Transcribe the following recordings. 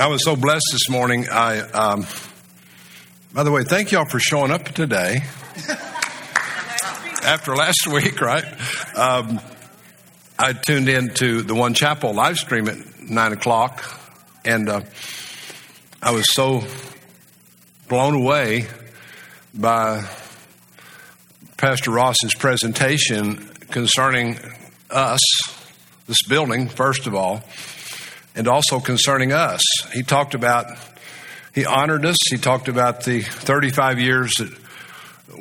I was so blessed this morning. I, um, by the way, thank y'all for showing up today. After last week, right? Um, I tuned in to the One Chapel live stream at nine o'clock, and uh, I was so blown away by Pastor Ross's presentation concerning us, this building, first of all, and also concerning us. He talked about, he honored us. He talked about the 35 years that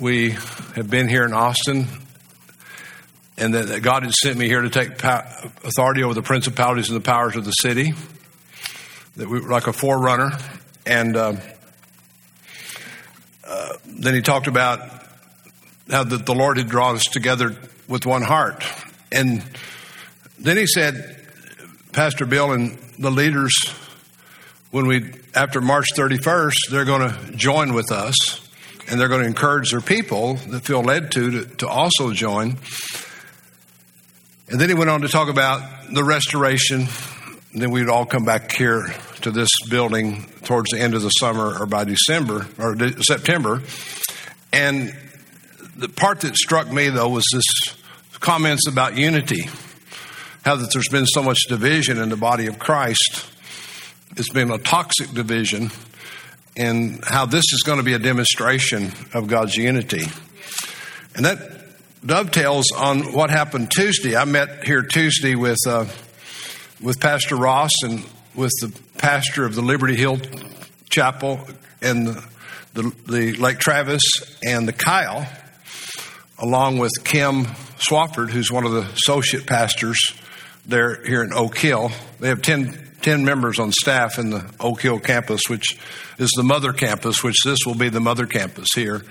we have been here in Austin and that God had sent me here to take authority over the principalities and the powers of the city. That we were like a forerunner. And uh, uh, then he talked about how the, the Lord had drawn us together with one heart. And then he said, Pastor Bill and the leaders, when we, after March 31st, they're going to join with us and they're going to encourage their people that feel led to, to, to also join. And then he went on to talk about the restoration. And then we'd all come back here to this building towards the end of the summer or by December or de- September. And the part that struck me though was this comments about unity. How that there's been so much division in the body of Christ. It's been a toxic division and how this is going to be a demonstration of God's unity. And that dovetails on what happened Tuesday. I met here Tuesday with uh, with Pastor Ross and with the pastor of the Liberty Hill Chapel and the, the, the Lake Travis and the Kyle, along with Kim Swafford, who's one of the associate pastors there here in Oak Hill. They have 10, 10 members on staff in the Oak Hill campus, which is the mother campus, which this will be the mother campus here.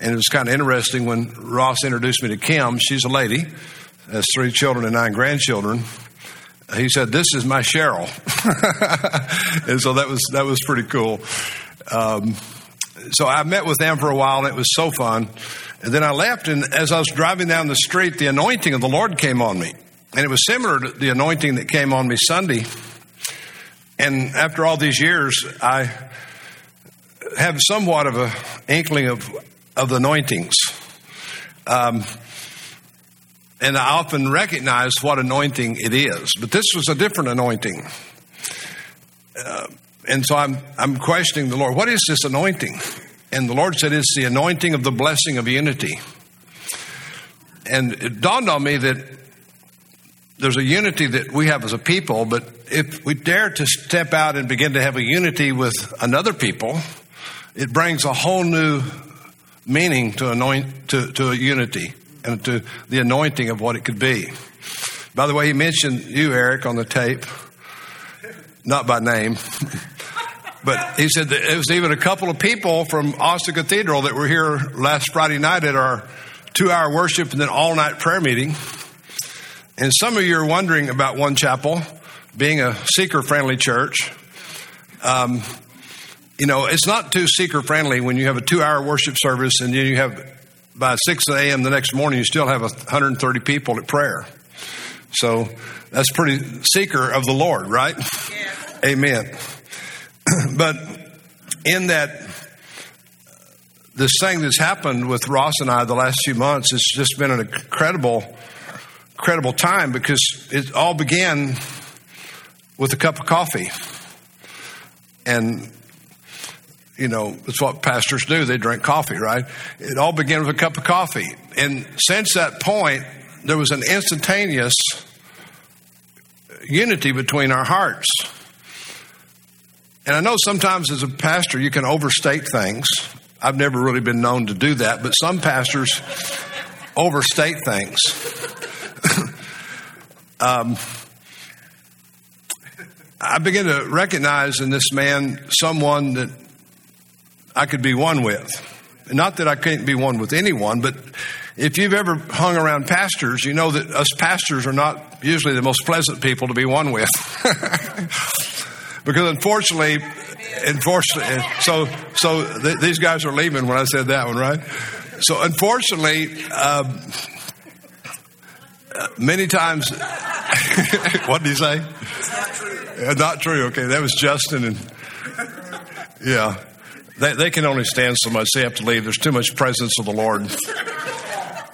And it was kind of interesting when Ross introduced me to Kim. She's a lady, has three children and nine grandchildren. He said, "This is my Cheryl," and so that was that was pretty cool. Um, so I met with them for a while, and it was so fun. And then I left, and as I was driving down the street, the anointing of the Lord came on me, and it was similar to the anointing that came on me Sunday. And after all these years, I have somewhat of an inkling of of the anointings. Um, and I often recognize what anointing it is, but this was a different anointing. Uh, and so I'm, I'm questioning the Lord, what is this anointing? And the Lord said, it's the anointing of the blessing of unity. And it dawned on me that there's a unity that we have as a people, but if we dare to step out and begin to have a unity with another people, it brings a whole new meaning to anoint to, to a unity and to the anointing of what it could be. By the way, he mentioned you, Eric, on the tape, not by name. But he said that it was even a couple of people from Austin Cathedral that were here last Friday night at our two hour worship and then all night prayer meeting. And some of you are wondering about One Chapel being a seeker friendly church. Um, you know, it's not too seeker friendly when you have a two hour worship service and then you have by 6 a.m. the next morning, you still have 130 people at prayer. So that's pretty seeker of the Lord, right? Yeah. Amen. but in that, this thing that's happened with Ross and I the last few months, it's just been an incredible, incredible time because it all began with a cup of coffee. And you know, it's what pastors do. They drink coffee, right? It all began with a cup of coffee. And since that point, there was an instantaneous unity between our hearts. And I know sometimes as a pastor, you can overstate things. I've never really been known to do that, but some pastors overstate things. um, I begin to recognize in this man someone that I could be one with. Not that I can't be one with anyone, but if you've ever hung around pastors, you know that us pastors are not usually the most pleasant people to be one with. because unfortunately, unfortunately, so so th- these guys are leaving when I said that one, right? So unfortunately, um, many times, what did he say? It's not true. Uh, not true. Okay, that was Justin and yeah. They, they can only stand so much. They have to leave. There's too much presence of the Lord.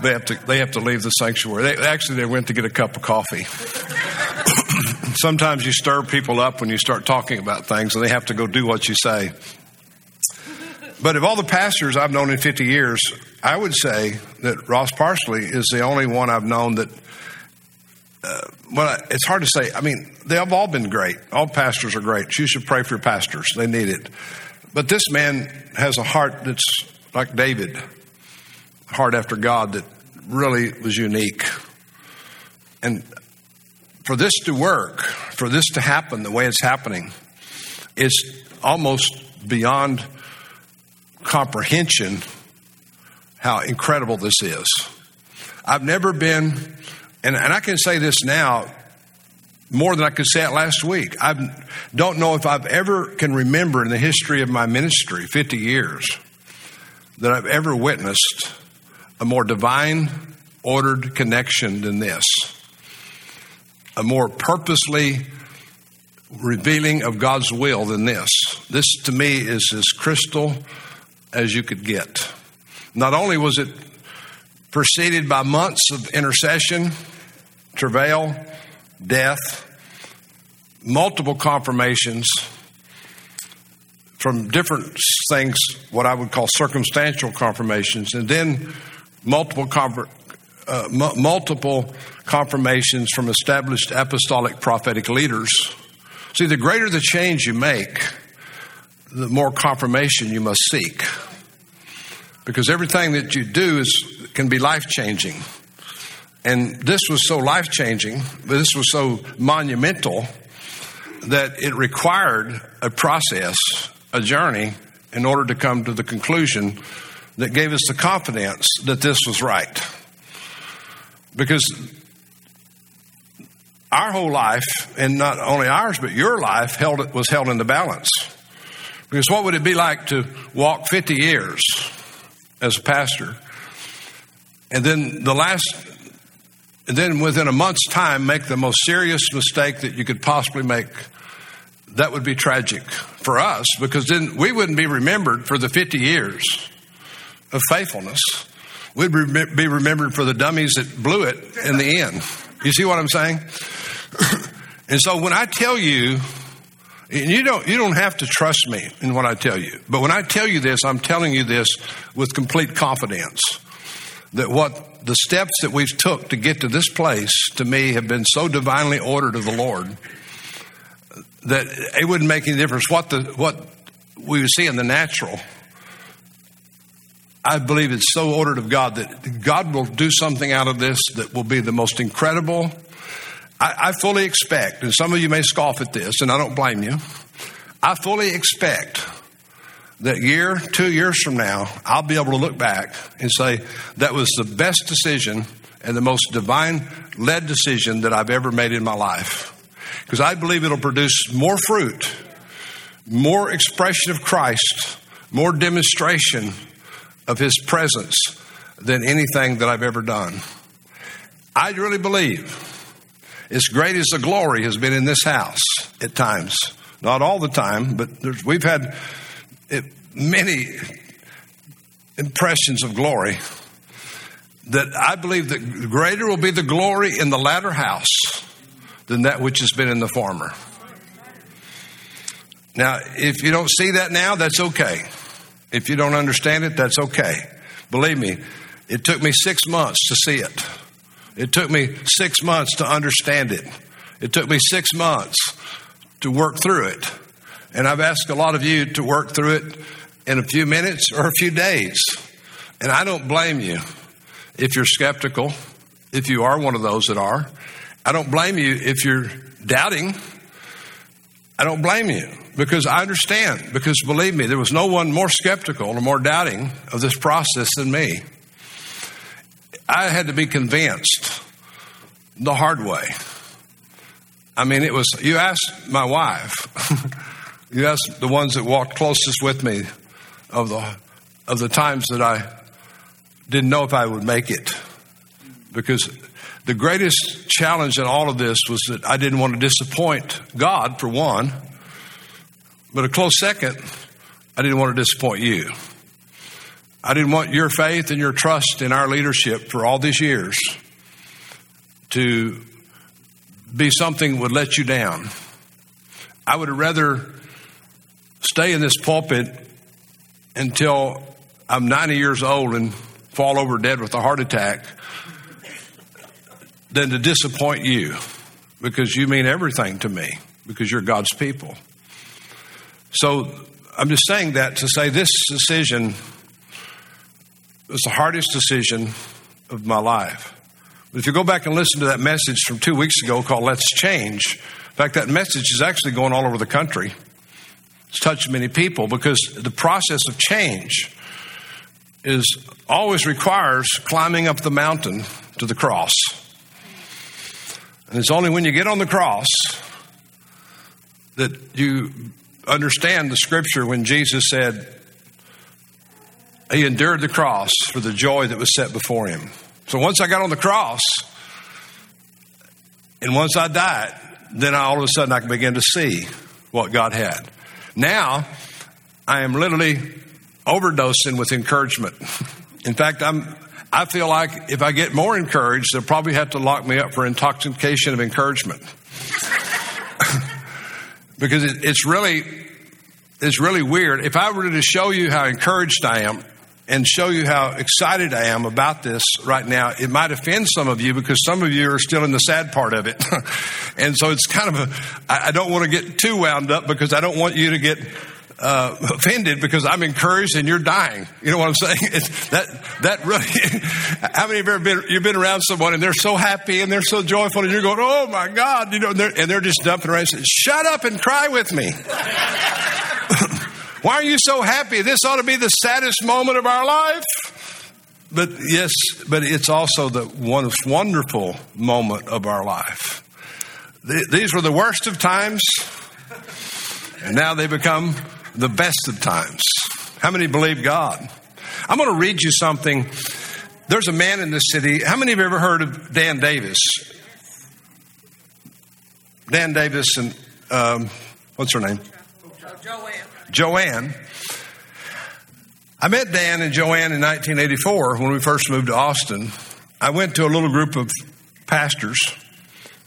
They have to. They have to leave the sanctuary. They, actually, they went to get a cup of coffee. Sometimes you stir people up when you start talking about things, and they have to go do what you say. But of all the pastors I've known in 50 years, I would say that Ross Parsley is the only one I've known that. Uh, well, it's hard to say. I mean, they have all been great. All pastors are great. You should pray for your pastors; they need it. But this man has a heart that's like David, heart after God that really was unique. And for this to work, for this to happen the way it's happening, is almost beyond comprehension how incredible this is. I've never been, and, and I can say this now more than I could say it last week. I don't know if I've ever can remember in the history of my ministry, 50 years, that I've ever witnessed a more divine, ordered connection than this. A more purposely revealing of God's will than this. This to me is as crystal as you could get. Not only was it preceded by months of intercession, travail, death, multiple confirmations from different things, what I would call circumstantial confirmations, and then multiple uh, m- multiple confirmations from established apostolic prophetic leaders. See, the greater the change you make, the more confirmation you must seek, because everything that you do is can be life changing. And this was so life changing, this was so monumental that it required a process, a journey, in order to come to the conclusion that gave us the confidence that this was right. Because our whole life, and not only ours, but your life, held, was held in the balance. Because what would it be like to walk 50 years as a pastor and then the last and then within a month's time make the most serious mistake that you could possibly make. That would be tragic for us because then we wouldn't be remembered for the 50 years of faithfulness. We'd be remembered for the dummies that blew it in the end. You see what i'm saying? And so when i tell you you don't, you don't have to trust me in what I tell you. But when I tell you this, I'm telling you this with complete confidence that what the steps that we've took to get to this place to me have been so divinely ordered of the Lord that it wouldn't make any difference what the what we see in the natural. I believe it's so ordered of God that God will do something out of this that will be the most incredible I, I fully expect, and some of you may scoff at this, and I don't blame you. I fully expect that year, two years from now, I'll be able to look back and say that was the best decision and the most divine led decision that I've ever made in my life. Because I believe it'll produce more fruit, more expression of Christ, more demonstration of His presence than anything that I've ever done. I really believe as great as the glory has been in this house at times. Not all the time, but we've had it, many impressions of glory. That I believe that greater will be the glory in the latter house than that which has been in the former. Now, if you don't see that now, that's okay. If you don't understand it, that's okay. Believe me, it took me six months to see it. It took me six months to understand it. It took me six months to work through it. And I've asked a lot of you to work through it in a few minutes or a few days. And I don't blame you if you're skeptical, if you are one of those that are. I don't blame you if you're doubting. I don't blame you because I understand. Because believe me, there was no one more skeptical or more doubting of this process than me. I had to be convinced the hard way. I mean, it was, you asked my wife, you asked the ones that walked closest with me of the, of the times that I didn't know if I would make it. Because The greatest challenge in all of this was that I didn't want to disappoint God, for one, but a close second, I didn't want to disappoint you. I didn't want your faith and your trust in our leadership for all these years to be something that would let you down. I would rather stay in this pulpit until I'm 90 years old and fall over dead with a heart attack than to disappoint you because you mean everything to me because you're God's people. So I'm just saying that to say this decision was the hardest decision of my life. But if you go back and listen to that message from two weeks ago called Let's Change, in fact, that message is actually going all over the country. It's touched many people because the process of change is always requires climbing up the mountain to the cross. And it's only when you get on the cross that you understand the scripture when Jesus said, He endured the cross for the joy that was set before Him. So once I got on the cross, and once I died, then all of a sudden I can begin to see what God had. Now, I am literally overdosing with encouragement. In fact, I'm, I feel like if I get more encouraged, they'll probably have to lock me up for intoxication of encouragement. because it, it's really, it's really weird. If I were to show you how encouraged I am, and show you how excited I am about this right now. It might offend some of you because some of you are still in the sad part of it. and so it's kind of a, I don't want to get too wound up because I don't want you to get uh, offended because I'm encouraged and you're dying. You know what I'm saying? It's that that really. how many of you ever been you've been around someone and they're so happy and they're so joyful and you're going, oh my God, you know, and they're, and they're just dumping around. Shut up and cry with me. Why are you so happy? This ought to be the saddest moment of our life. But yes, but it's also the most wonderful moment of our life. These were the worst of times, and now they become the best of times. How many believe God? I'm going to read you something. There's a man in this city. How many have ever heard of Dan Davis? Dan Davis and um, what's her name? Joanne. Joanne. I met Dan and Joanne in 1984 when we first moved to Austin. I went to a little group of pastors.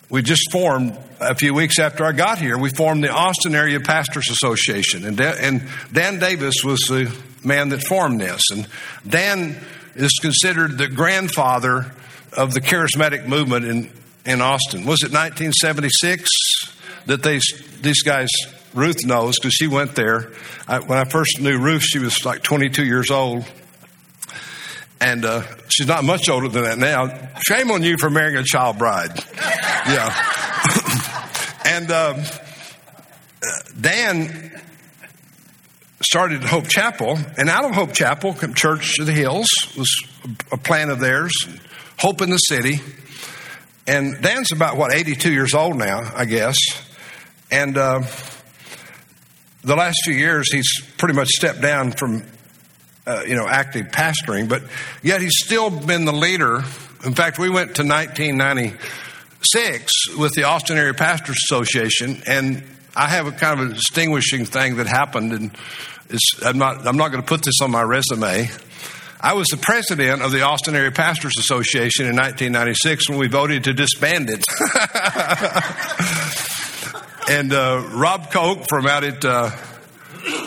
We just formed a few weeks after I got here. We formed the Austin Area Pastors Association, and Dan, and Dan Davis was the man that formed this. And Dan is considered the grandfather of the charismatic movement in, in Austin. Was it 1976 that they, these guys Ruth knows because she went there. I, when I first knew Ruth, she was like 22 years old. And uh, she's not much older than that now. Shame on you for marrying a child bride. Yeah. and um, Dan started Hope Chapel, and out of Hope Chapel, Church of the Hills was a plan of theirs, Hope in the City. And Dan's about, what, 82 years old now, I guess. And uh, the last few years, he's pretty much stepped down from, uh, you know, active pastoring, but yet he's still been the leader. In fact, we went to 1996 with the Austin Area Pastors Association, and I have a kind of a distinguishing thing that happened, and I'm not, I'm not going to put this on my resume. I was the president of the Austin Area Pastors Association in 1996 when we voted to disband it. And uh, Rob Koch from out at, uh,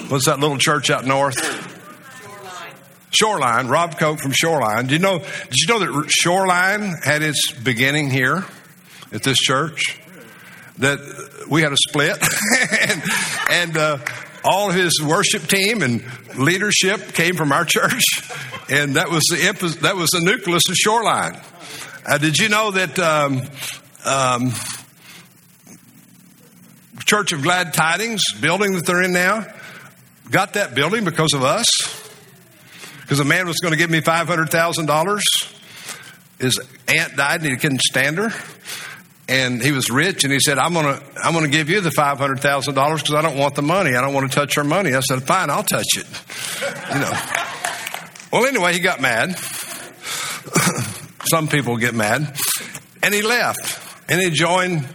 what's that little church out north? Shoreline. Shoreline. Rob Koch from Shoreline. Do you know, did you know that Shoreline had its beginning here at this church? That we had a split and, and uh, all his worship team and leadership came from our church, and that was the that was the nucleus of Shoreline. Uh, did you know that um, um, Church of Glad Tidings building that they're in now, got that building because of us. Because a man was going to give me $500,000. His aunt died and he couldn't stand her. And he was rich and he said, I'm going to, I'm going to give you the $500,000 because I don't want the money. I don't want to touch her money. I said, fine, I'll touch it. You know. Well, anyway, he got mad. Some people get mad. And he left and he joined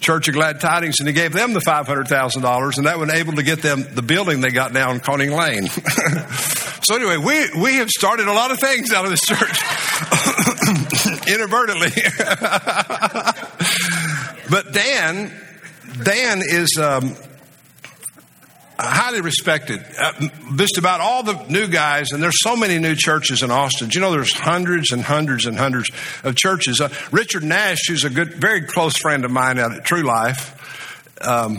Church of Glad Tidings and he gave them the $500,000 and that would enable to get them the building they got now in Conning Lane. so anyway, we, we have started a lot of things out of this church inadvertently. but Dan, Dan is, um, highly respected. Uh, just about all the new guys, and there's so many new churches in Austin. Do you know there's hundreds and hundreds and hundreds of churches? Uh, Richard Nash, who's a good, very close friend of mine out at True Life, um,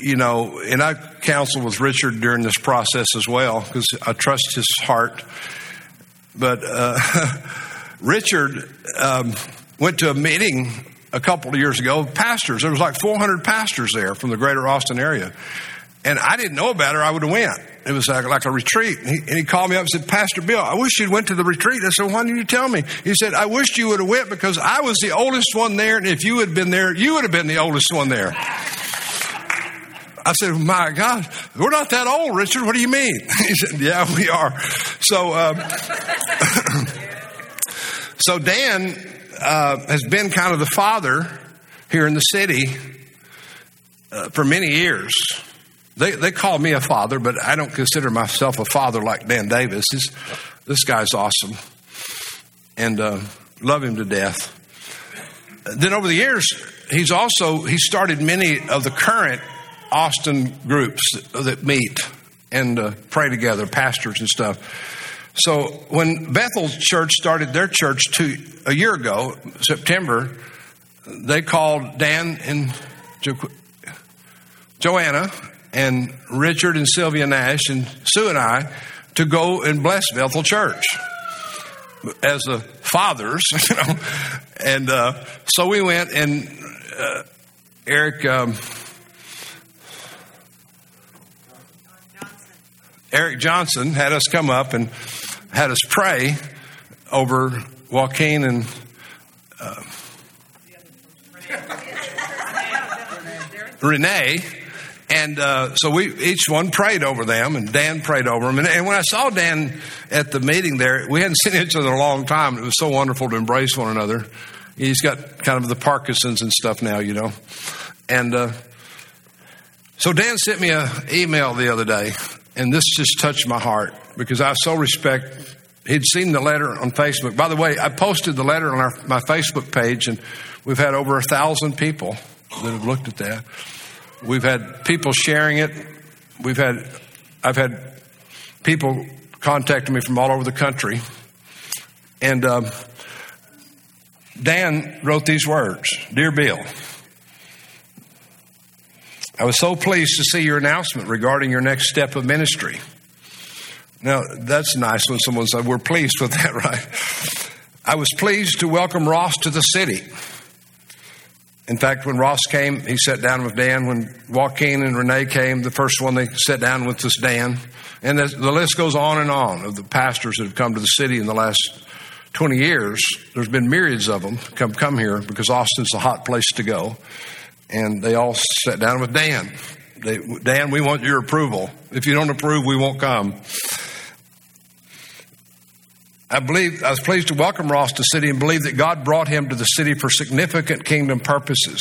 you know, and I counseled with Richard during this process as well because I trust his heart. But uh, Richard um, went to a meeting a couple of years ago, pastors. There was like 400 pastors there from the greater Austin area. And I didn't know about her. I would have went. It was like, like a retreat. And he, and he, called me up and said, Pastor Bill, I wish you'd went to the retreat. I said, why didn't you tell me? He said, I wish you would have went because I was the oldest one there. And if you had been there, you would have been the oldest one there. I said, my God, we're not that old, Richard. What do you mean? He said, yeah, we are. So, um, so Dan uh, has been kind of the father here in the city uh, for many years. They, they call me a father, but I don't consider myself a father like Dan Davis. This, this guy's awesome and uh, love him to death. Then over the years, he's also, he started many of the current Austin groups that, that meet and uh, pray together, pastors and stuff. So when Bethel Church started their church two, a year ago, September, they called Dan and jo- Joanna and Richard and Sylvia Nash and Sue and I to go and bless Bethel Church as the fathers, you know. And uh, so we went, and uh, Eric. Um, Eric Johnson had us come up and had us pray over Joaquin and uh, Renee. And uh, so we each one prayed over them, and Dan prayed over them. And, and, when I saw Dan at the meeting there, we hadn't seen each other in a long time. It was so wonderful to embrace one another. He's got kind of the Parkinson's and stuff now, you know. And uh, so Dan sent me an email the other day, and this just touched my heart because I so respect. He'd seen the letter on Facebook. By the way, I posted the letter on our, my Facebook page, and we've had over a thousand people that have looked at that. We've had people sharing it. We've had, I've had people contacting me from all over the country, and um, Dan wrote these words, "Dear Bill." I was so pleased to see your announcement regarding your next step of ministry. Now, that's nice when someone said, We're pleased with that, right? I was pleased to welcome Ross to the city. In fact, when Ross came, he sat down with Dan. When Joaquin and Renee came, the first one they sat down with was Dan. And the, the list goes on and on of the pastors that have come to the city in the last 20 years. There's been myriads of them come come here because Austin's a hot place to go and they all sat down with Dan. They, Dan, we want your approval. If you don't approve, we won't come. I believe I was pleased to welcome Ross to city and believe that God brought him to the city for significant kingdom purposes.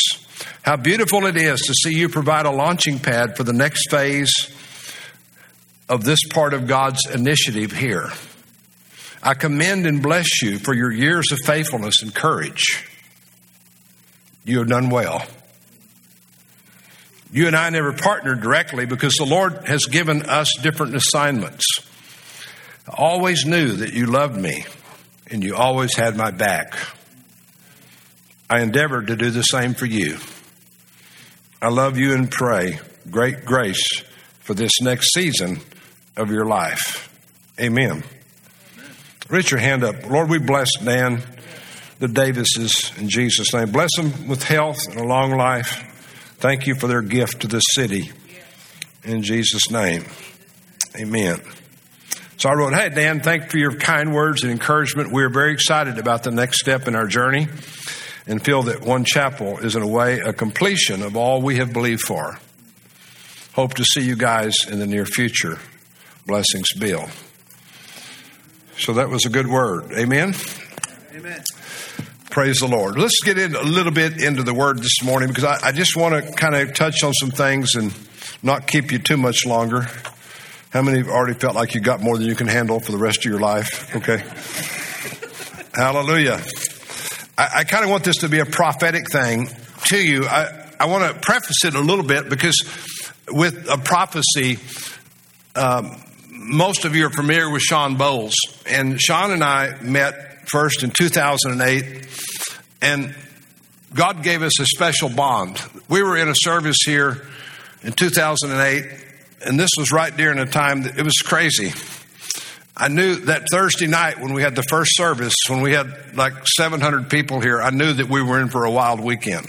How beautiful it is to see you provide a launching pad for the next phase of this part of God's initiative here. I commend and bless you for your years of faithfulness and courage. You have done well. You and I never partnered directly because the Lord has given us different assignments. I always knew that you loved me and you always had my back. I endeavored to do the same for you. I love you and pray great grace for this next season of your life. Amen. Reach your hand up. Lord, we bless Dan, the Davises, in Jesus' name. Bless them with health and a long life. Thank you for their gift to this city. In Jesus' name. Amen. So I wrote, Hey, Dan, thank you for your kind words and encouragement. We are very excited about the next step in our journey and feel that one chapel is, in a way, a completion of all we have believed for. Hope to see you guys in the near future. Blessings, Bill. So that was a good word. Amen. Amen. Praise the Lord. Let's get in a little bit into the word this morning because I, I just want to kind of touch on some things and not keep you too much longer. How many have already felt like you got more than you can handle for the rest of your life? Okay. Hallelujah. I, I kind of want this to be a prophetic thing to you. I, I want to preface it a little bit because with a prophecy, um, most of you are familiar with Sean Bolz. And Sean and I met first in 2008, and God gave us a special bond. We were in a service here in 2008, and this was right during a time that it was crazy. I knew that Thursday night when we had the first service, when we had like 700 people here, I knew that we were in for a wild weekend.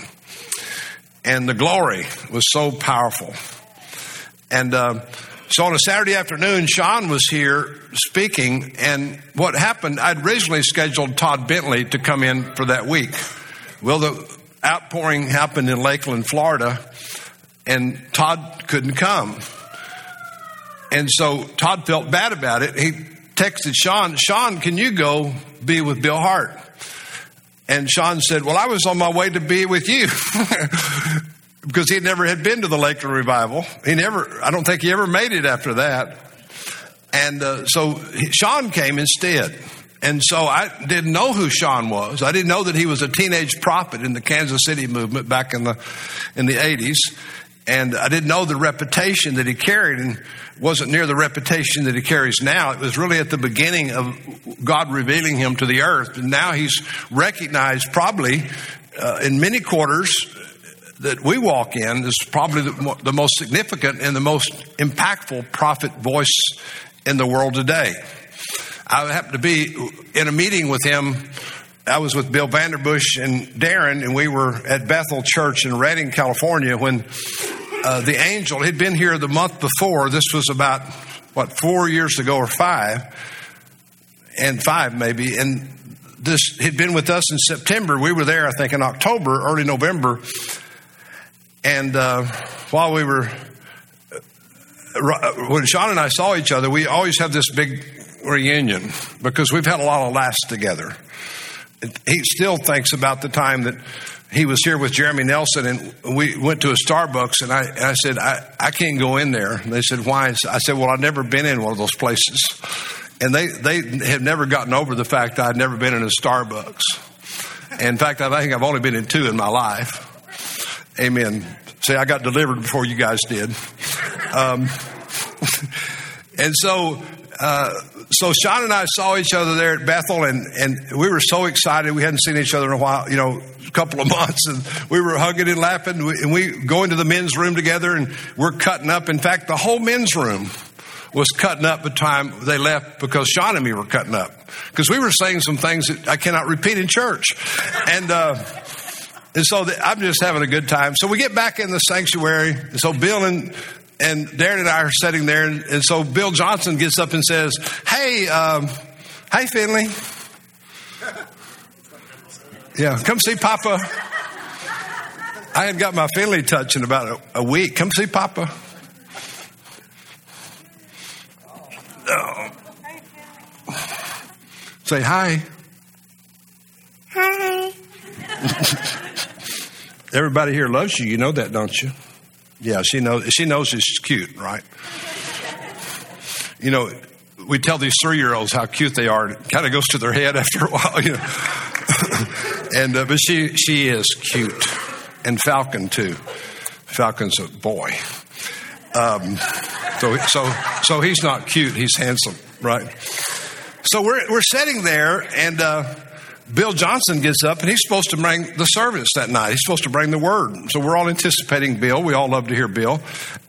And the glory was so powerful. And uh, so on a Saturday afternoon, Sean was here speaking, and what happened, I'd originally scheduled Todd Bentley to come in for that week. Well, the outpouring happened in Lakeland, Florida, and Todd couldn't come. And so Todd felt bad about it. He texted Sean, Sean, can you go be with Bill Hart? And Sean said, Well, I was on my way to be with you. because he never had been to the Lakeland revival. He never, I don't think he ever made it after that. And uh, so Sean came instead. And so I didn't know who Sean was. I didn't know that he was a teenage prophet in the Kansas City movement back in the in the 80s. And I didn't know the reputation that he carried and wasn't near the reputation that he carries now. It was really at the beginning of God revealing him to the earth. And now he's recognized probably uh, in many quarters that we walk in is probably the, the most significant and the most impactful prophet voice in the world today. I happened to be in a meeting with him. I was with Bill Vanderbush and Darren, and we were at Bethel Church in Redding, California, when uh, the angel had been here the month before. This was about, what, four years ago or five, and five maybe. And this had been with us in September. We were there, I think, in October, early November. And uh, while we were, uh, when Sean and I saw each other, we always have this big reunion because we've had a lot of laughs together. He still thinks about the time that he was here with Jeremy Nelson and we went to a Starbucks and I, and I said, I, I can't go in there. And they said, why? I said, well, I've never been in one of those places. And they, they have never gotten over the fact that I'd never been in a Starbucks. In fact, I think I've only been in two in my life. Amen. See, I got delivered before you guys did. Um, and so, uh, so Sean and I saw each other there at Bethel, and, and we were so excited. We hadn't seen each other in a while, you know, a couple of months, and we were hugging and laughing. And we go into the men's room together, and we're cutting up. In fact, the whole men's room was cutting up the time they left because Sean and me were cutting up because we were saying some things that I cannot repeat in church, and. Uh, and so the, I'm just having a good time. So we get back in the sanctuary. And so Bill and and Darren and I are sitting there, and, and so Bill Johnson gets up and says, "Hey, um, hey, Finley, yeah, come see Papa." I had got my Finley touch in about a, a week. Come see Papa. Oh. Say hi. Hi. Everybody here loves you. You know that, don't you? Yeah, she knows. She knows she's cute, right? You know, we tell these three-year-olds how cute they are. It kind of goes to their head after a while, you know. and uh, but she she is cute, and Falcon too. Falcon's a boy. Um, so so so he's not cute. He's handsome, right? So we're we're sitting there, and uh, Bill Johnson gets up and he's supposed to bring the service that night. He's supposed to bring the word. So we're all anticipating Bill. We all love to hear Bill.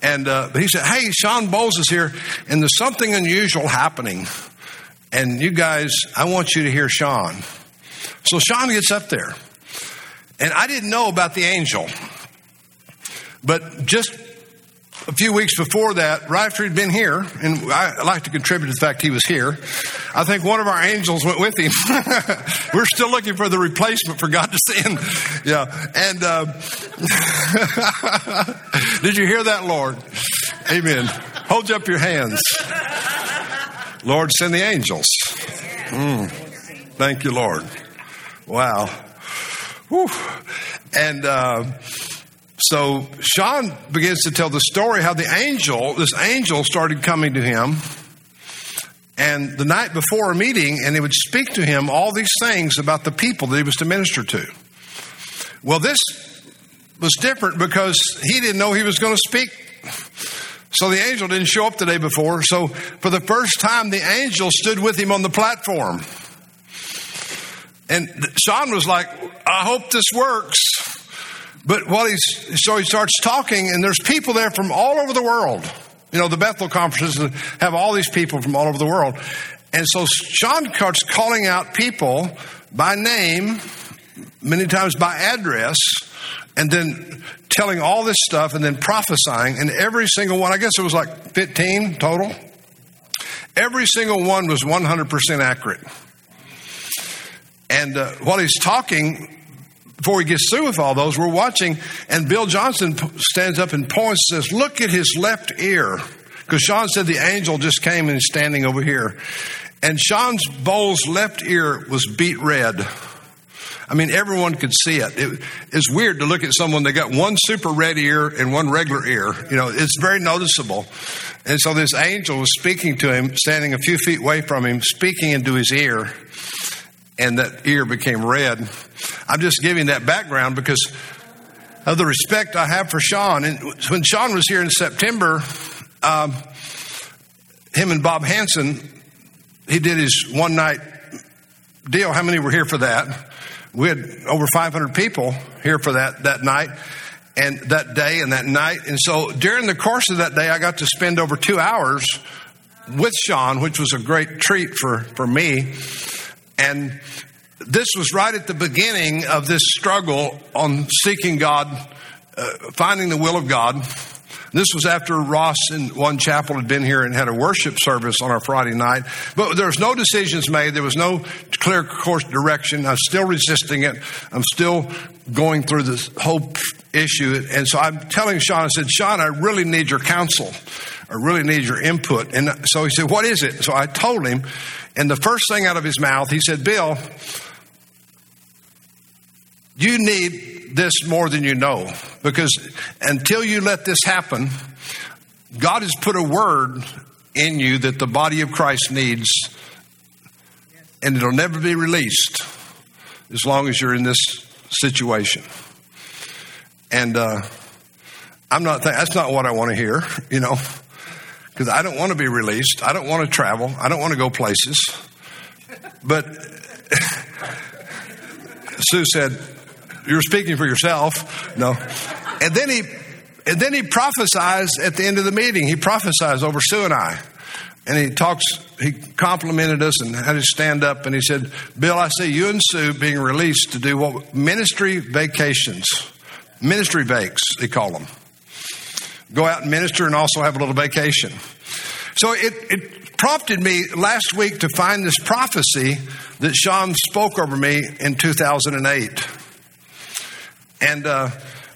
And uh, he said, Hey, Sean Bolz is here, and there's something unusual happening. And you guys, I want you to hear Sean. So Sean gets up there. And I didn't know about the angel. But just a few weeks before that, right after he'd been here, and I like to contribute to the fact he was here, I think one of our angels went with him. We're still looking for the replacement for God to send. Yeah. And uh, did you hear that, Lord? Amen. Hold up your hands. Lord, send the angels. Mm. Thank you, Lord. Wow. Whew. And uh, so Sean begins to tell the story how the angel, this angel, started coming to him. And the night before a meeting, and he would speak to him all these things about the people that he was to minister to. Well, this was different because he didn't know he was going to speak. So the angel didn't show up the day before. So for the first time, the angel stood with him on the platform. And Sean was like, I hope this works. But what he's, so he starts talking, and there's people there from all over the world. You know, the Bethel conferences have all these people from all over the world. And so Sean starts calling out people by name, many times by address, and then telling all this stuff and then prophesying. And every single one, I guess it was like 15 total, every single one was 100% accurate. And uh, while he's talking, before he gets through with all those, we're watching, and Bill Johnson stands up and points and says, Look at his left ear. Because Sean said the angel just came and is standing over here. And Sean's Bolz' left ear was beet red. I mean, everyone could see it. it. It's weird to look at someone that got one super red ear and one regular ear. You know, it's very noticeable. And so this angel was speaking to him, standing a few feet away from him, speaking into his ear, and that ear became red. I'm just giving that background because of the respect I have for Sean. And when Sean was here in September, um, him and Bob Hanson, he did his one night deal. How many were here for that? We had over 500 people here for that, that night and that day and that night. And so during the course of that day, I got to spend over two hours with Sean, which was a great treat for, for me. And this was right at the beginning of this struggle on seeking God, uh, finding the will of God. This was after Ross and One Chapel had been here and had a worship service on our Friday night. But there was no decisions made. There was no clear course direction. I'm still resisting it. I'm still going through this whole issue. And so I'm telling Sean, I said, Sean, I really need your counsel. I really need your input. And so he said, What is it? So I told him. And the first thing out of his mouth, he said, Bill, you need this more than you know because until you let this happen, God has put a word in you that the body of Christ needs, and it'll never be released as long as you're in this situation. And uh, I'm not. Th- that's not what I want to hear, you know, because I don't want to be released. I don't want to travel. I don't want to go places. But Sue said, you're speaking for yourself. No. And then he, and then he prophesies at the end of the meeting. He prophesies over Sue and I. And he talks, he complimented us and had us stand up and he said, Bill, I see you and Sue being released to do what ministry vacations, ministry vakes, they call them. Go out and minister and also have a little vacation. So it, it prompted me last week to find this prophecy that Sean spoke over me in 2008. And uh,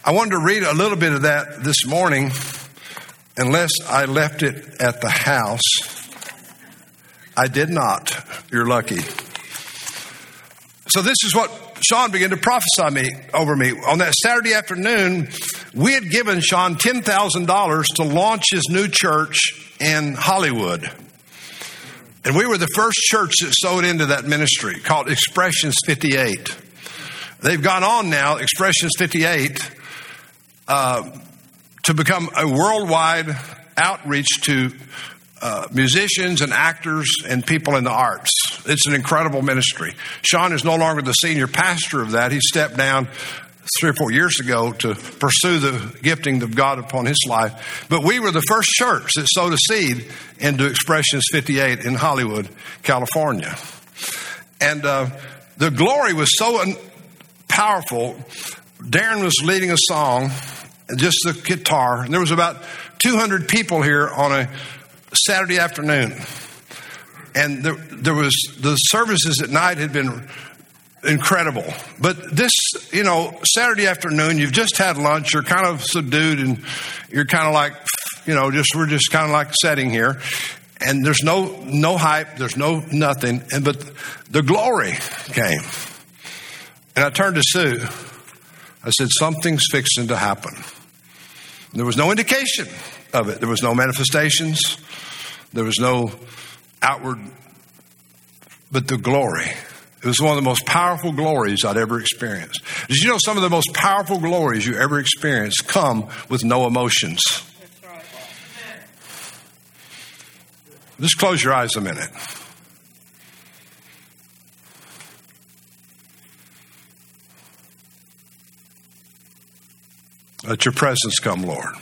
I wanted to read a little bit of that this morning, unless I left it at the house. I did not. You're lucky. So this is what Sean began to prophesy me over me. On that Saturday afternoon, we had given Sean $10,000 to launch his new church in Hollywood. And we were the first church that sowed into that ministry called Expressions 58. They've gone on now, Expressions 58, uh, to become a worldwide outreach to uh, musicians and actors and people in the arts. It's an incredible ministry. Sean is no longer the senior pastor of that. He stepped down three or four years ago to pursue the gifting of God upon his life. But we were the first church that sowed a seed into Expressions 58 in Hollywood, California. And uh, the glory was so powerful. Darren was leading a song, just the guitar, and there was about 200 people here on a Saturday afternoon. And there, there was the services at night had been incredible. But this, you know, Saturday afternoon, you've just had lunch, you're kind of subdued and you're kind of like, you know, just we're just kind of like setting here. And there's no no hype, there's no nothing, and but the glory came. And I turned to Sue. I said, Something's fixing to happen. There was no indication of it. There was no manifestations. There was no outward, but the glory. It was one of the most powerful glories I'd ever experienced. Did you know some of the most powerful glories you ever experienced come with no emotions? Just close your eyes a minute. Let your presence come, Lord.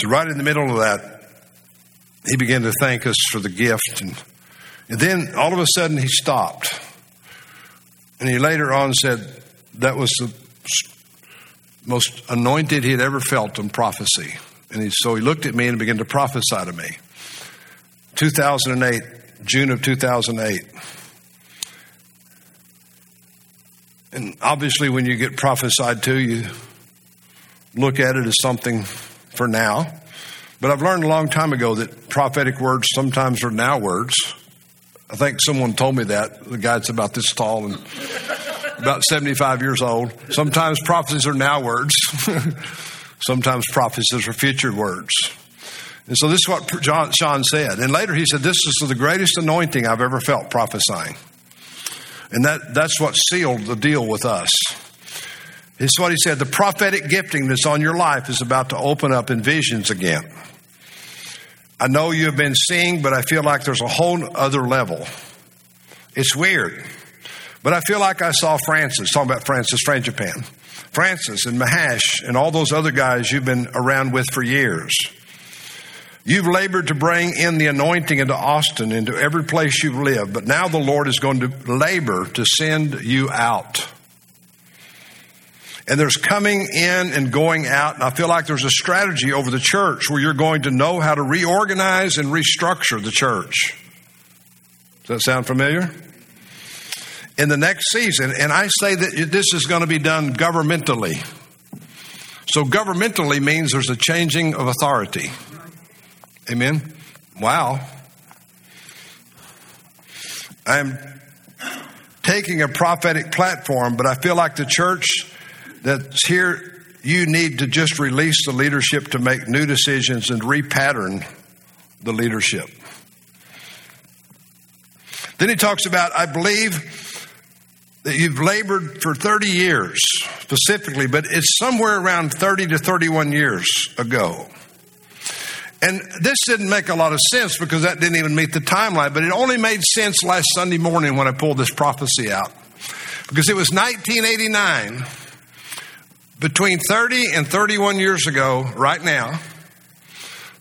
So, right in the middle of that, he began to thank us for the gift. And, and then all of a sudden, he stopped. And he later on said that was the most anointed he had ever felt in prophecy. And he, so he looked at me and began to prophesy to me. 2008, June of 2008. And obviously, when you get prophesied to, you look at it as something for now. But I've learned a long time ago that prophetic words sometimes are now words. I think someone told me that. The guy guy's about this tall and about 75 years old. Sometimes prophecies are now words. Sometimes prophecies are future words. And so this is what John, Sean said. And later he said, This is the greatest anointing I've ever felt prophesying. And that, that's what sealed the deal with us. It's what he said the prophetic gifting that's on your life is about to open up in visions again. I know you have been seeing, but I feel like there's a whole other level. It's weird. But I feel like I saw Francis, talking about Francis Frangipane. Francis and Mahesh and all those other guys you've been around with for years. You've labored to bring in the anointing into Austin, into every place you've lived, but now the Lord is going to labor to send you out. And there's coming in and going out, and I feel like there's a strategy over the church where you're going to know how to reorganize and restructure the church. Does that sound familiar? in the next season. And I say that this is going to be done governmentally. So, governmentally means there's a changing of authority. Amen? Wow. I'm taking a prophetic platform, but I feel like the church that's here, you need to just release the leadership to make new decisions and repattern the leadership. Then he talks about, I believe that you've labored for 30 years specifically, but it's somewhere around 30 to 31 years ago. And this didn't make a lot of sense because that didn't even meet the timeline, but it only made sense last Sunday morning when I pulled this prophecy out. Because it was 1989, between 30 and 31 years ago, right now,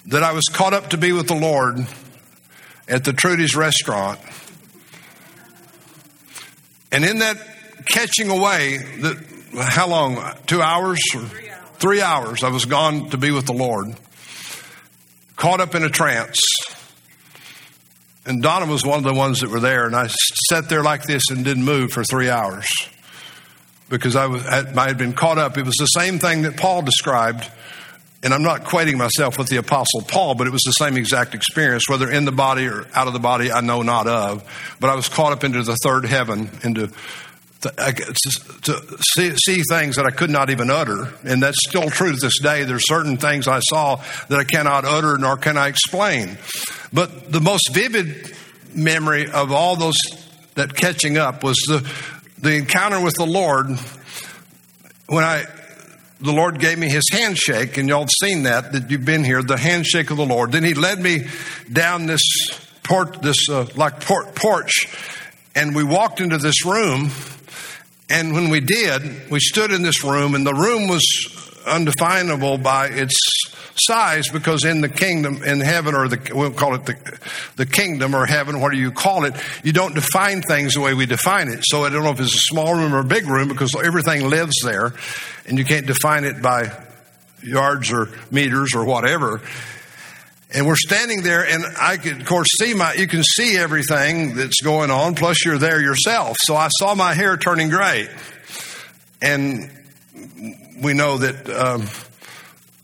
that I was caught up to be with the Lord at the Trudy's restaurant and in that catching away, that how long? Two hours or three hours. three hours? I was gone to be with the Lord, caught up in a trance. And Donna was one of the ones that were there, and I sat there like this and didn't move for three hours because I, was, I had been caught up. It was the same thing that Paul described and I'm not equating myself with the Apostle Paul, but it was the same exact experience, whether in the body or out of the body, I know not of. But I was caught up into the third heaven, into to see, see, things that I could not even utter. And that's still true to this day. There's certain things I saw that I cannot utter nor can I explain. But the most vivid memory of all those that catching up was the, the encounter with the Lord when I the Lord gave me his handshake, and y'all have seen that, that you've been here, the handshake of the Lord. Then he led me down this port, this uh, like port, porch, and we walked into this room. And when we did, we stood in this room, and the room was undefinable by its size because in the kingdom, in heaven, or the, we'll call it the, the kingdom or heaven, what do you call it, you don't define things the way we define it. So I don't know if it's a small room or a big room because everything lives there and you can't define it by yards or meters or whatever. And we're standing there, and I could, of course, see my, you can see everything that's going on, plus you're there yourself. So I saw my hair turning gray. And we know that um,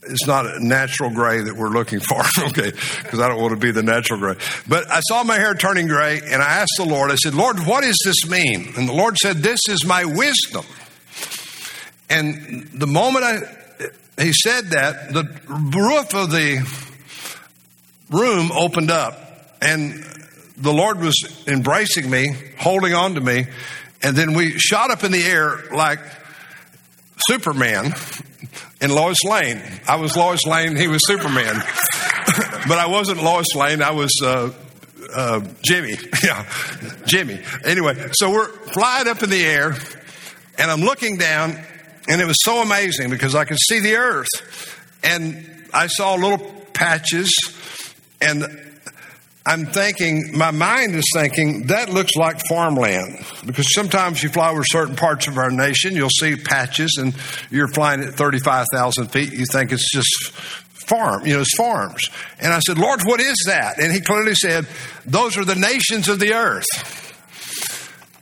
it's not a natural gray that we're looking for, okay? Because I don't want to be the natural gray. But I saw my hair turning gray, and I asked the Lord, I said, Lord, what does this mean? And the Lord said, This is my wisdom. And the moment I, he said that, the roof of the room opened up, and the Lord was embracing me, holding on to me, and then we shot up in the air like Superman in Lois Lane. I was Lois Lane, he was Superman. but I wasn't Lois Lane, I was uh, uh, Jimmy. yeah, Jimmy. Anyway, so we're flying up in the air, and I'm looking down, and it was so amazing because I could see the earth, and I saw little patches, and I'm thinking, my mind is thinking, that looks like farmland. Because sometimes you fly over certain parts of our nation, you'll see patches, and you're flying at 35,000 feet, you think it's just farm, you know, it's farms. And I said, Lord, what is that? And he clearly said, those are the nations of the earth.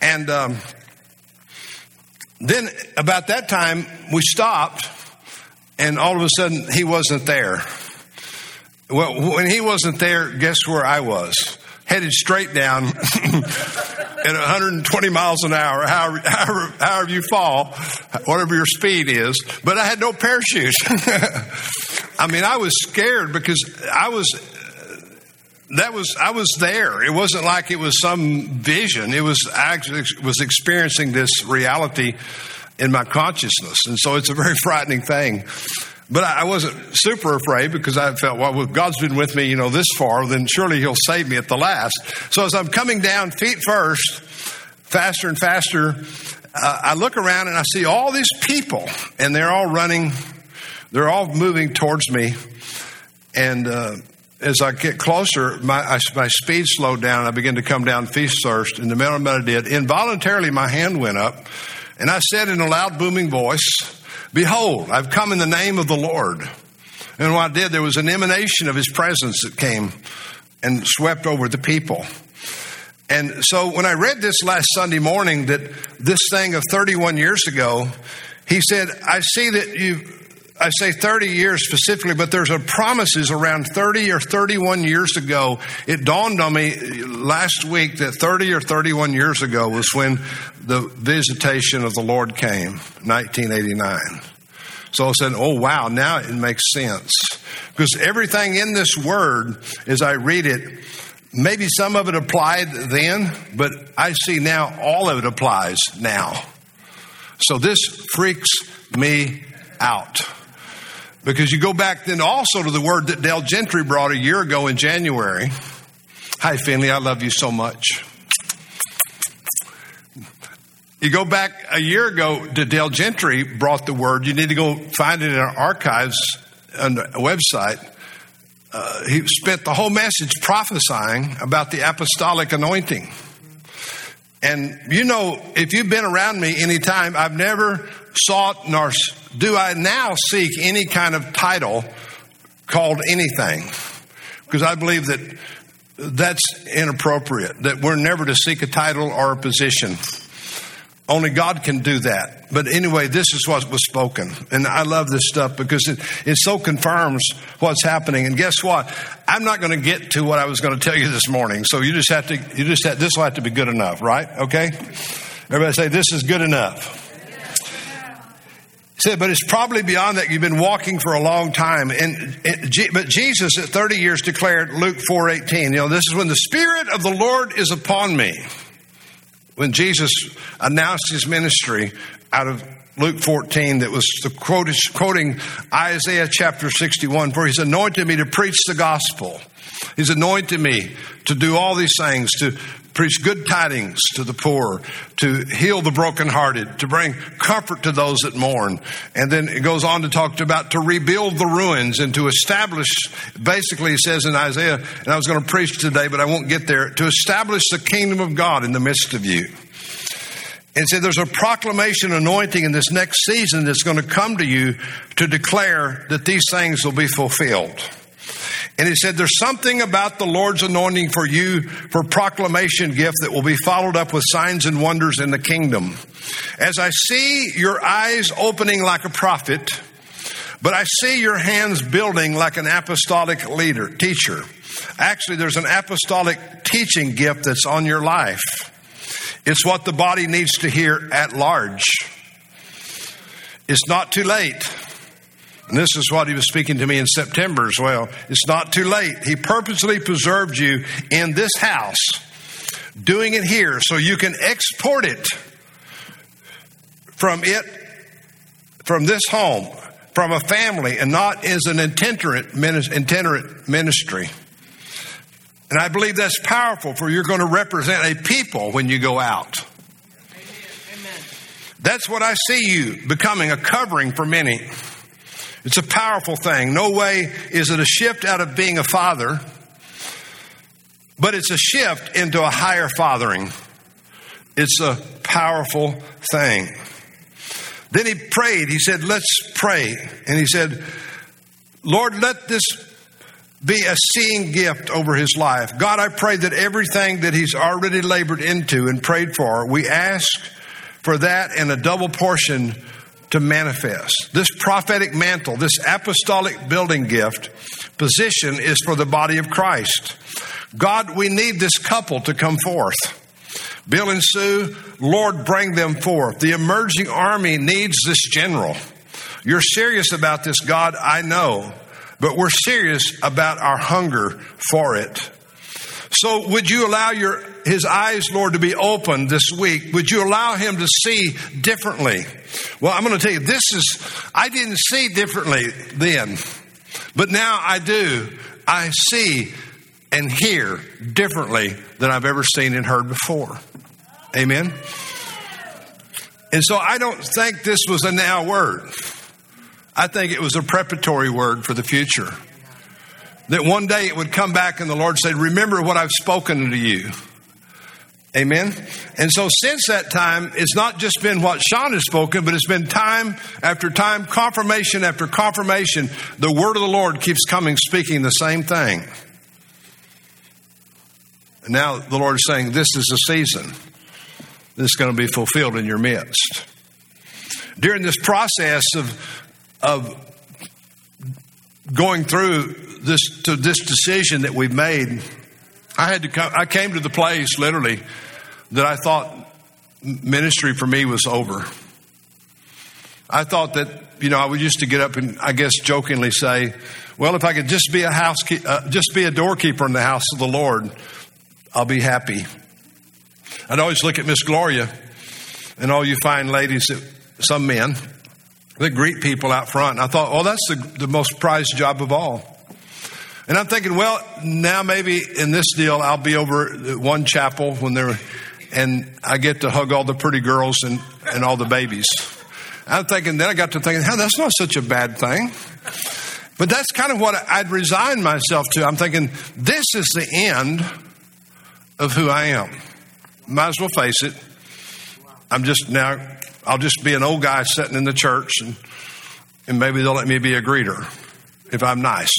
And um, then about that time, we stopped, and all of a sudden, he wasn't there. Well, when he wasn't there, guess where I was? Headed straight down at 120 miles an hour, however, however, however you fall, whatever your speed is. But I had no parachute. I mean, I was scared because I was that was I was there. It wasn't like it was some vision. It was actually was experiencing this reality in my consciousness, and so it's a very frightening thing. But I wasn't super afraid because I felt, well, if God's been with me, you know, this far, then surely He'll save me at the last. So as I'm coming down feet first, faster and faster, uh, I look around and I see all these people, and they're all running, they're all moving towards me. And uh, as I get closer, my, I, my speed slowed down. and I began to come down feet first. And the moment I did, involuntarily my hand went up, and I said in a loud, booming voice, Behold, I've come in the name of the Lord. And what I did, there was an emanation of his presence that came and swept over the people. And so when I read this last Sunday morning, that this thing of 31 years ago, he said, I see that you, I say 30 years specifically, but there's a promises around 30 or 31 years ago. It dawned on me last week that 30 or 31 years ago was when the visitation of the Lord came, 1989. So I said, oh wow, now it makes sense. Because everything in this word, as I read it, maybe some of it applied then, but I see now all of it applies now. So this freaks me out. Because you go back then also to the word that Dale Gentry brought a year ago in January. Hi, Finley, I love you so much. You go back a year ago Dale Gentry brought the word. You need to go find it in our archives on the website. Uh, he spent the whole message prophesying about the apostolic anointing. And you know, if you've been around me any time, I've never sought nor do I now seek any kind of title called anything. Because I believe that that's inappropriate, that we're never to seek a title or a position. Only God can do that. But anyway, this is what was spoken. And I love this stuff because it, it so confirms what's happening. And guess what? I'm not going to get to what I was going to tell you this morning. So you just have to, you just have, this will have to be good enough, right? Okay? Everybody say, this is good enough. Said, but it's probably beyond that. You've been walking for a long time, and, but Jesus at 30 years declared Luke 4:18. You know, this is when the Spirit of the Lord is upon me when Jesus announced his ministry out of Luke 14 that was the quote, quoting Isaiah chapter 61, for he's anointed me to preach the gospel. He's anointed me to do all these things, to preach good tidings to the poor, to heal the brokenhearted, to bring comfort to those that mourn. And then it goes on to talk about to rebuild the ruins and to establish, basically, it says in Isaiah, and I was going to preach today, but I won't get there, to establish the kingdom of God in the midst of you. And so there's a proclamation anointing in this next season that's going to come to you to declare that these things will be fulfilled. And he said, There's something about the Lord's anointing for you for proclamation gift that will be followed up with signs and wonders in the kingdom. As I see your eyes opening like a prophet, but I see your hands building like an apostolic leader, teacher. Actually, there's an apostolic teaching gift that's on your life. It's what the body needs to hear at large. It's not too late. And this is what he was speaking to me in September as well. It's not too late. He purposely preserved you in this house, doing it here so you can export it from it, from this home, from a family, and not as an itinerant ministry. And I believe that's powerful for you're going to represent a people when you go out. Amen. That's what I see you becoming a covering for many. It's a powerful thing. No way is it a shift out of being a father, but it's a shift into a higher fathering. It's a powerful thing. Then he prayed. He said, Let's pray. And he said, Lord, let this be a seeing gift over his life. God, I pray that everything that he's already labored into and prayed for, we ask for that and a double portion to manifest. This prophetic mantle, this apostolic building gift position is for the body of Christ. God, we need this couple to come forth. Bill and Sue, Lord, bring them forth. The emerging army needs this general. You're serious about this, God, I know but we're serious about our hunger for it. So would you allow your, his eyes, Lord, to be opened this week? Would you allow him to see differently? Well, I'm going to tell you, this is, I didn't see differently then, but now I do. I see and hear differently than I've ever seen and heard before. Amen. And so I don't think this was a now word. I think it was a preparatory word for the future. That one day it would come back and the Lord said, Remember what I've spoken to you. Amen. And so since that time, it's not just been what Sean has spoken, but it's been time after time, confirmation after confirmation. The word of the Lord keeps coming, speaking the same thing. And now the Lord is saying, This is the season. This is going to be fulfilled in your midst. During this process of of going through this to this decision that we've made, I had to come, I came to the place literally that I thought ministry for me was over. I thought that you know I would used to get up and I guess jokingly say, "Well, if I could just be a house, uh, just be a doorkeeper in the house of the Lord, I'll be happy." I'd always look at Miss Gloria and all you fine ladies, that, some men, that greet people out front. And I thought, oh, that's the, the most prized job of all. And I'm thinking, well, now maybe in this deal, I'll be over one chapel when they're, and I get to hug all the pretty girls and, and all the babies. I'm thinking, then I got to thinking, that's not such a bad thing. But that's kind of what I'd resigned myself to. I'm thinking, this is the end of who I am. Might as well face it. I'm just now I'll just be an old guy sitting in the church and, and maybe they'll let me be a greeter if I'm nice.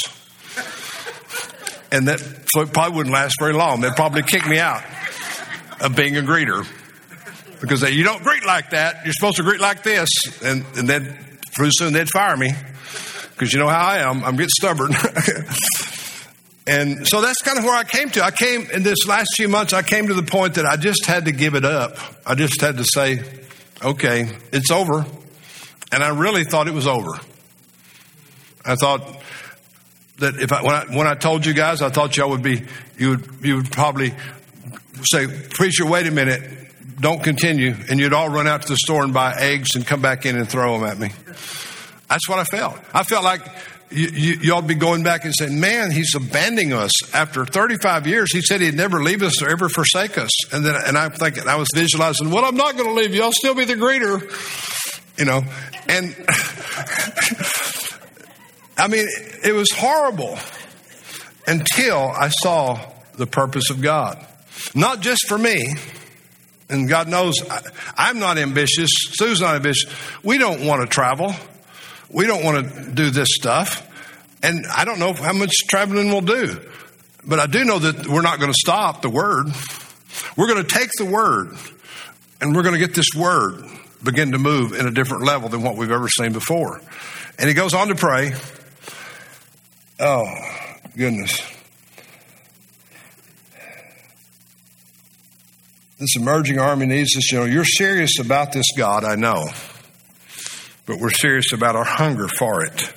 And that, so it probably wouldn't last very long. They'd probably kick me out of being a greeter because they, you don't greet like that. You're supposed to greet like this. And, and then pretty soon they'd fire me because you know how I am. I'm getting stubborn. and so that's kind of where I came to. I came in this last few months, I came to the point that I just had to give it up. I just had to say, okay, it's over. And I really thought it was over. I thought that if I, when I, when I told you guys, I thought y'all would be, you would, you would probably say, preacher, wait a minute, don't continue. And you'd all run out to the store and buy eggs and come back in and throw them at me. That's what I felt. I felt like you, you, ought to be going back and saying, man, he's abandoning us. After 35 years, he said he'd never leave us or ever forsake us. And then, and I'm thinking, I was visualizing, well, I'm not going to leave you. I'll still be the greeter. You know, and I mean, it was horrible until I saw the purpose of God. Not just for me, and God knows I, am not ambitious, Sue's not ambitious. We don't want to travel. We don't want to do this stuff. And I don't know how much traveling we'll do, but I do know that we're not going to stop the word. We're going to take the word and we're going to get this word begin to move in a different level than what we've ever seen before. And he goes on to pray. Oh, goodness. This emerging army needs this. You know, you're serious about this God, I know, but we're serious about our hunger for it.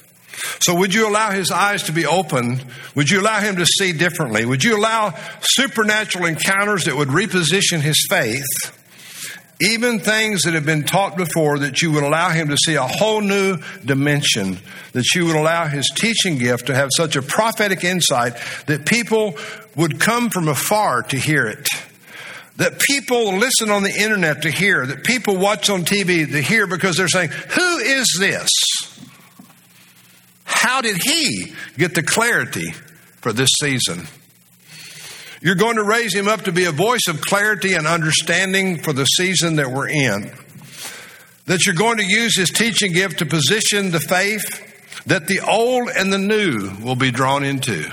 So, would you allow his eyes to be open? Would you allow him to see differently? Would you allow supernatural encounters that would reposition his faith? Even things that have been taught before, that you would allow him to see a whole new dimension, that you would allow his teaching gift to have such a prophetic insight that people would come from afar to hear it. That people listen on the internet to hear, that people watch on TV to hear because they're saying, Who is this? How did he get the clarity for this season? You're going to raise him up to be a voice of clarity and understanding for the season that we're in. That you're going to use his teaching gift to position the faith that the old and the new will be drawn into.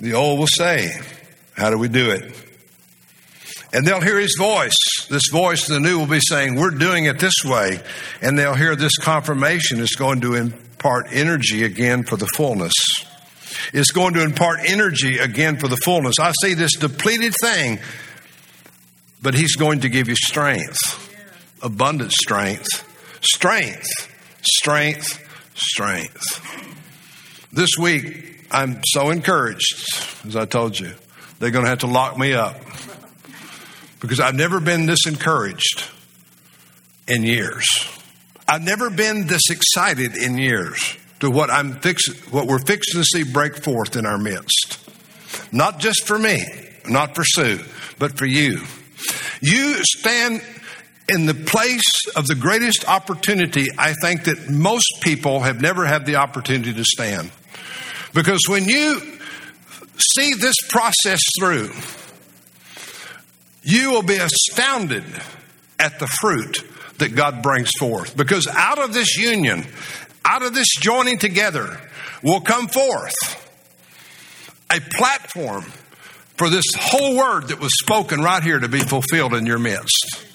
The old will say, How do we do it? And they'll hear his voice. This voice, the new, will be saying, We're doing it this way. And they'll hear this confirmation is going to impart energy again for the fullness. It's going to impart energy again for the fullness. I see this depleted thing, but he's going to give you strength, abundant strength, strength, strength, strength. This week, I'm so encouraged, as I told you. They're going to have to lock me up because I've never been this encouraged in years. I've never been this excited in years to what I'm fix, what we're fixing to see break forth in our midst. Not just for me, not for Sue, but for you. You stand in the place of the greatest opportunity I think that most people have never had the opportunity to stand. Because when you see this process through, you will be astounded at the fruit that God brings forth. Because out of this union, out of this joining together, will come forth a platform for this whole word that was spoken right here to be fulfilled in your midst.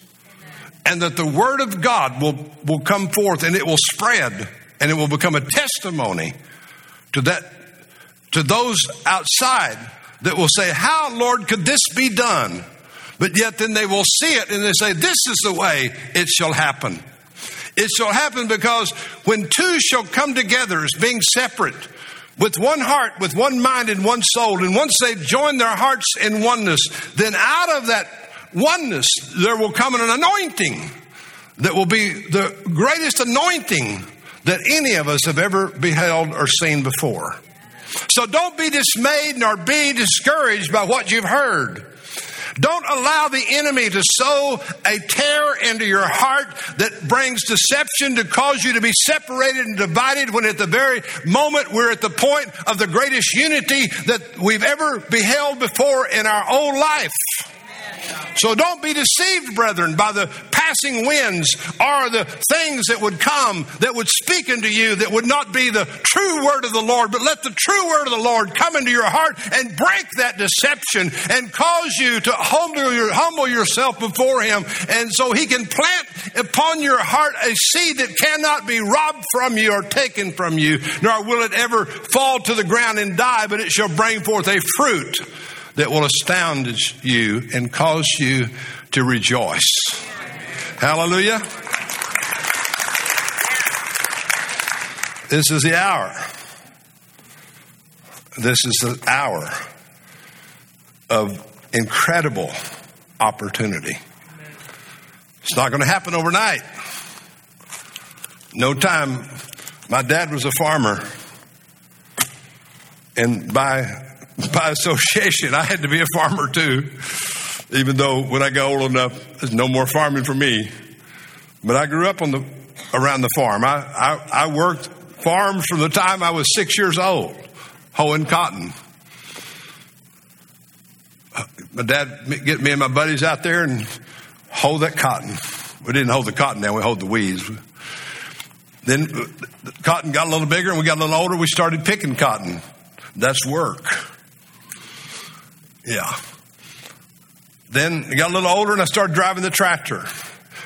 And that the word of God will, will come forth and it will spread and it will become a testimony to that to those outside that will say, How, Lord, could this be done? But yet then they will see it and they say, This is the way it shall happen. It shall happen because when two shall come together as being separate, with one heart, with one mind, and one soul, and once they've joined their hearts in oneness, then out of that oneness there will come an anointing that will be the greatest anointing that any of us have ever beheld or seen before. So don't be dismayed nor be discouraged by what you've heard. Don't allow the enemy to sow a tear into your heart that brings deception to cause you to be separated and divided when at the very moment we're at the point of the greatest unity that we've ever beheld before in our own life. So don't be deceived, brethren, by the passing winds or the things that would come that would speak into you that would not be the true word of the Lord, but let the true word of the Lord come into your heart and break that deception and cause you to humble yourself before Him. And so He can plant upon your heart a seed that cannot be robbed from you or taken from you, nor will it ever fall to the ground and die, but it shall bring forth a fruit that will astound you and cause you to rejoice. Hallelujah. This is the hour. This is the hour of incredible opportunity. It's not going to happen overnight. No time. My dad was a farmer. And by by association, I had to be a farmer too, even though when I got old enough, there's no more farming for me. But I grew up on the around the farm. I, I, I worked farms from the time I was six years old, hoeing cotton. My dad get me and my buddies out there and hoe that cotton. We didn't hoe the cotton down; we hoed the weeds. Then uh, the cotton got a little bigger and we got a little older. We started picking cotton. That's work. Yeah. Then I got a little older and I started driving the tractor.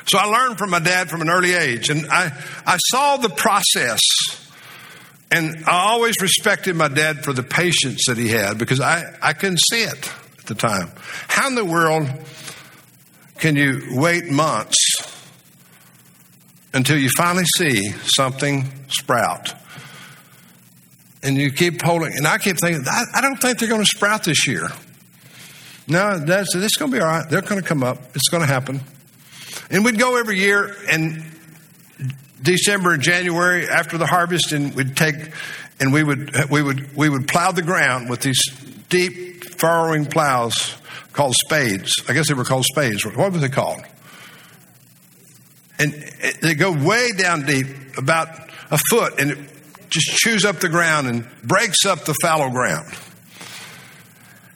So I learned from my dad from an early age and I, I saw the process. And I always respected my dad for the patience that he had because I, I couldn't see it at the time. How in the world can you wait months until you finally see something sprout? And you keep holding, and I keep thinking, I, I don't think they're going to sprout this year. No, that's it's going to be all right. They're going to come up. It's going to happen. And we'd go every year, in December and January after the harvest, and we'd take and we would we would we would plow the ground with these deep furrowing plows called spades. I guess they were called spades. What were they called? And they go way down deep, about a foot, and it just chews up the ground and breaks up the fallow ground.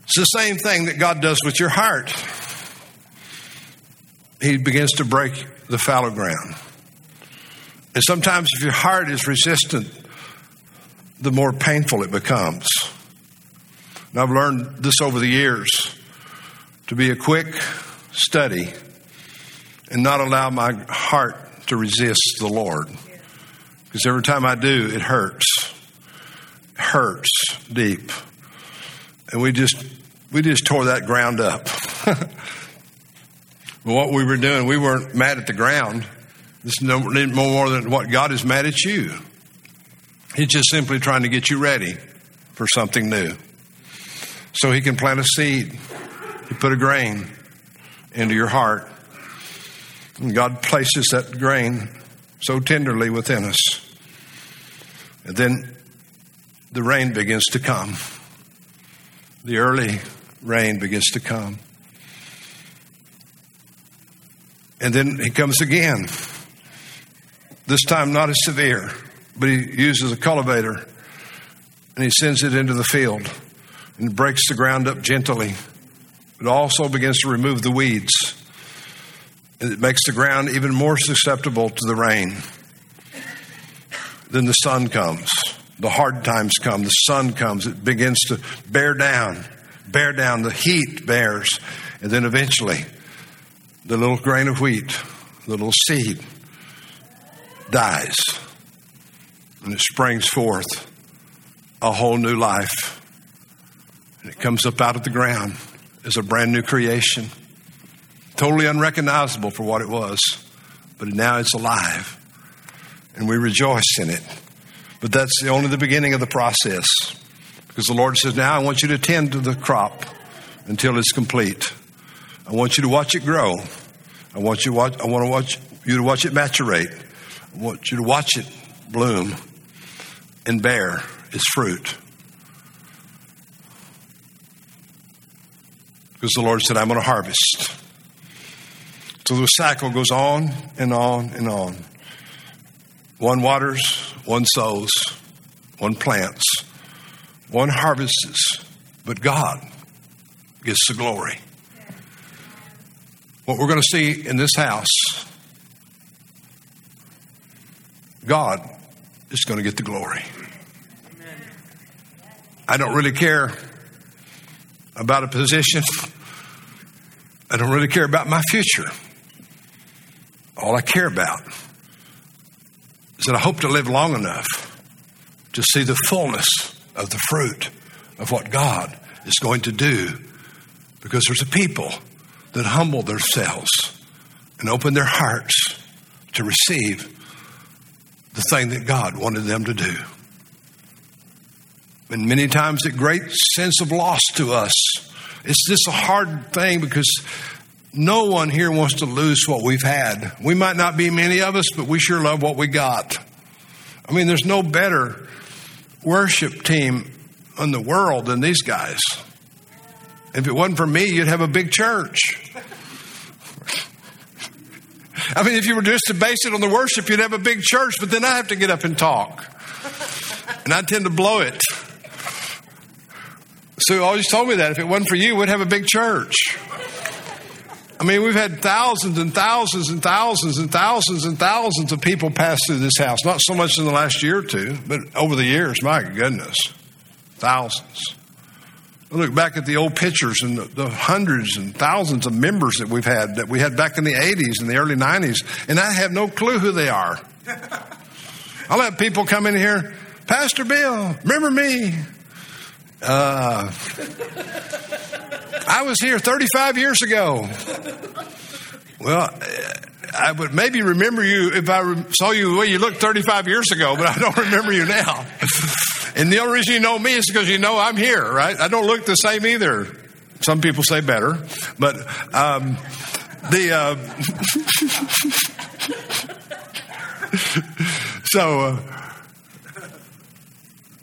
It's the same thing that God does with your heart. He begins to break the fallow ground. And sometimes, if your heart is resistant, the more painful it becomes. And I've learned this over the years to be a quick study and not allow my heart to resist the Lord. Because every time I do, it hurts. It hurts deep. And we just we just tore that ground up. But what we were doing, we weren't mad at the ground. This is no more than what God is mad at you. He's just simply trying to get you ready for something new. So he can plant a seed. He put a grain into your heart. And God places that grain so tenderly within us. And then the rain begins to come. The early rain begins to come. And then he comes again. This time not as severe, but he uses a cultivator and he sends it into the field and breaks the ground up gently. It also begins to remove the weeds. And it makes the ground even more susceptible to the rain. Then the sun comes. The hard times come. The sun comes. It begins to bear down bear down, the heat bears, and then eventually the little grain of wheat, the little seed, dies. And it springs forth a whole new life. And it comes up out of the ground as a brand new creation. Totally unrecognizable for what it was, but now it's alive. And we rejoice in it. But that's only the beginning of the process. Because the Lord says, Now I want you to tend to the crop until it's complete. I want you to watch it grow. I want you to watch, I want to watch you to watch it maturate. I want you to watch it bloom and bear its fruit. Because the Lord said, I'm going to harvest. So the cycle goes on and on and on. One waters, one sows, one plants, one harvests, but God gets the glory. What we're going to see in this house, God is going to get the glory. I don't really care about a position. I don't really care about my future. All I care about that I hope to live long enough to see the fullness of the fruit of what God is going to do because there's a people that humble themselves and open their hearts to receive the thing that God wanted them to do. And many times a great sense of loss to us. It's just a hard thing because no one here wants to lose what we've had. We might not be many of us, but we sure love what we got. I mean, there's no better worship team in the world than these guys. If it wasn't for me, you'd have a big church. I mean, if you were just to base it on the worship, you'd have a big church, but then I have to get up and talk. And I tend to blow it. Sue always told me that if it wasn't for you, we'd have a big church. I mean, we've had thousands and thousands and thousands and thousands and thousands of people pass through this house. Not so much in the last year or two, but over the years, my goodness, thousands. I look back at the old pictures and the, the, hundreds and thousands of members that we've had that we had back in the 80s and the early 90s, and I have no clue who they are. I'll have people come in here, Pastor Bill, remember me? Uh, I was here 35 years ago. Well, I would maybe remember you if I saw you the way you looked 35 years ago, but I don't remember you now. And the only reason you know me is because you know I'm here, right? I don't look the same either. Some people say better, but um, the uh, so uh,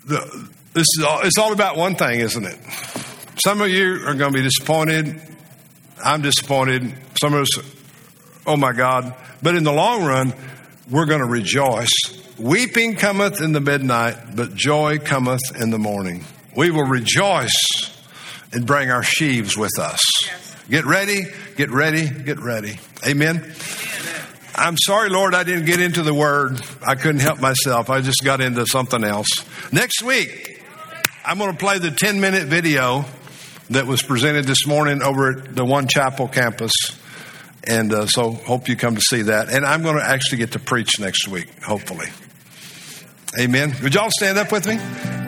the, this is all, it's all about one thing, isn't it? Some of you are going to be disappointed. I'm disappointed. Some of us, oh my God. But in the long run, we're going to rejoice. Weeping cometh in the midnight, but joy cometh in the morning. We will rejoice and bring our sheaves with us. Get ready, get ready, get ready. Amen. I'm sorry, Lord, I didn't get into the word. I couldn't help myself. I just got into something else. Next week, I'm going to play the 10 minute video that was presented this morning over at the One Chapel campus. And uh, so, hope you come to see that. And I'm going to actually get to preach next week, hopefully. Amen. Would y'all stand up with me?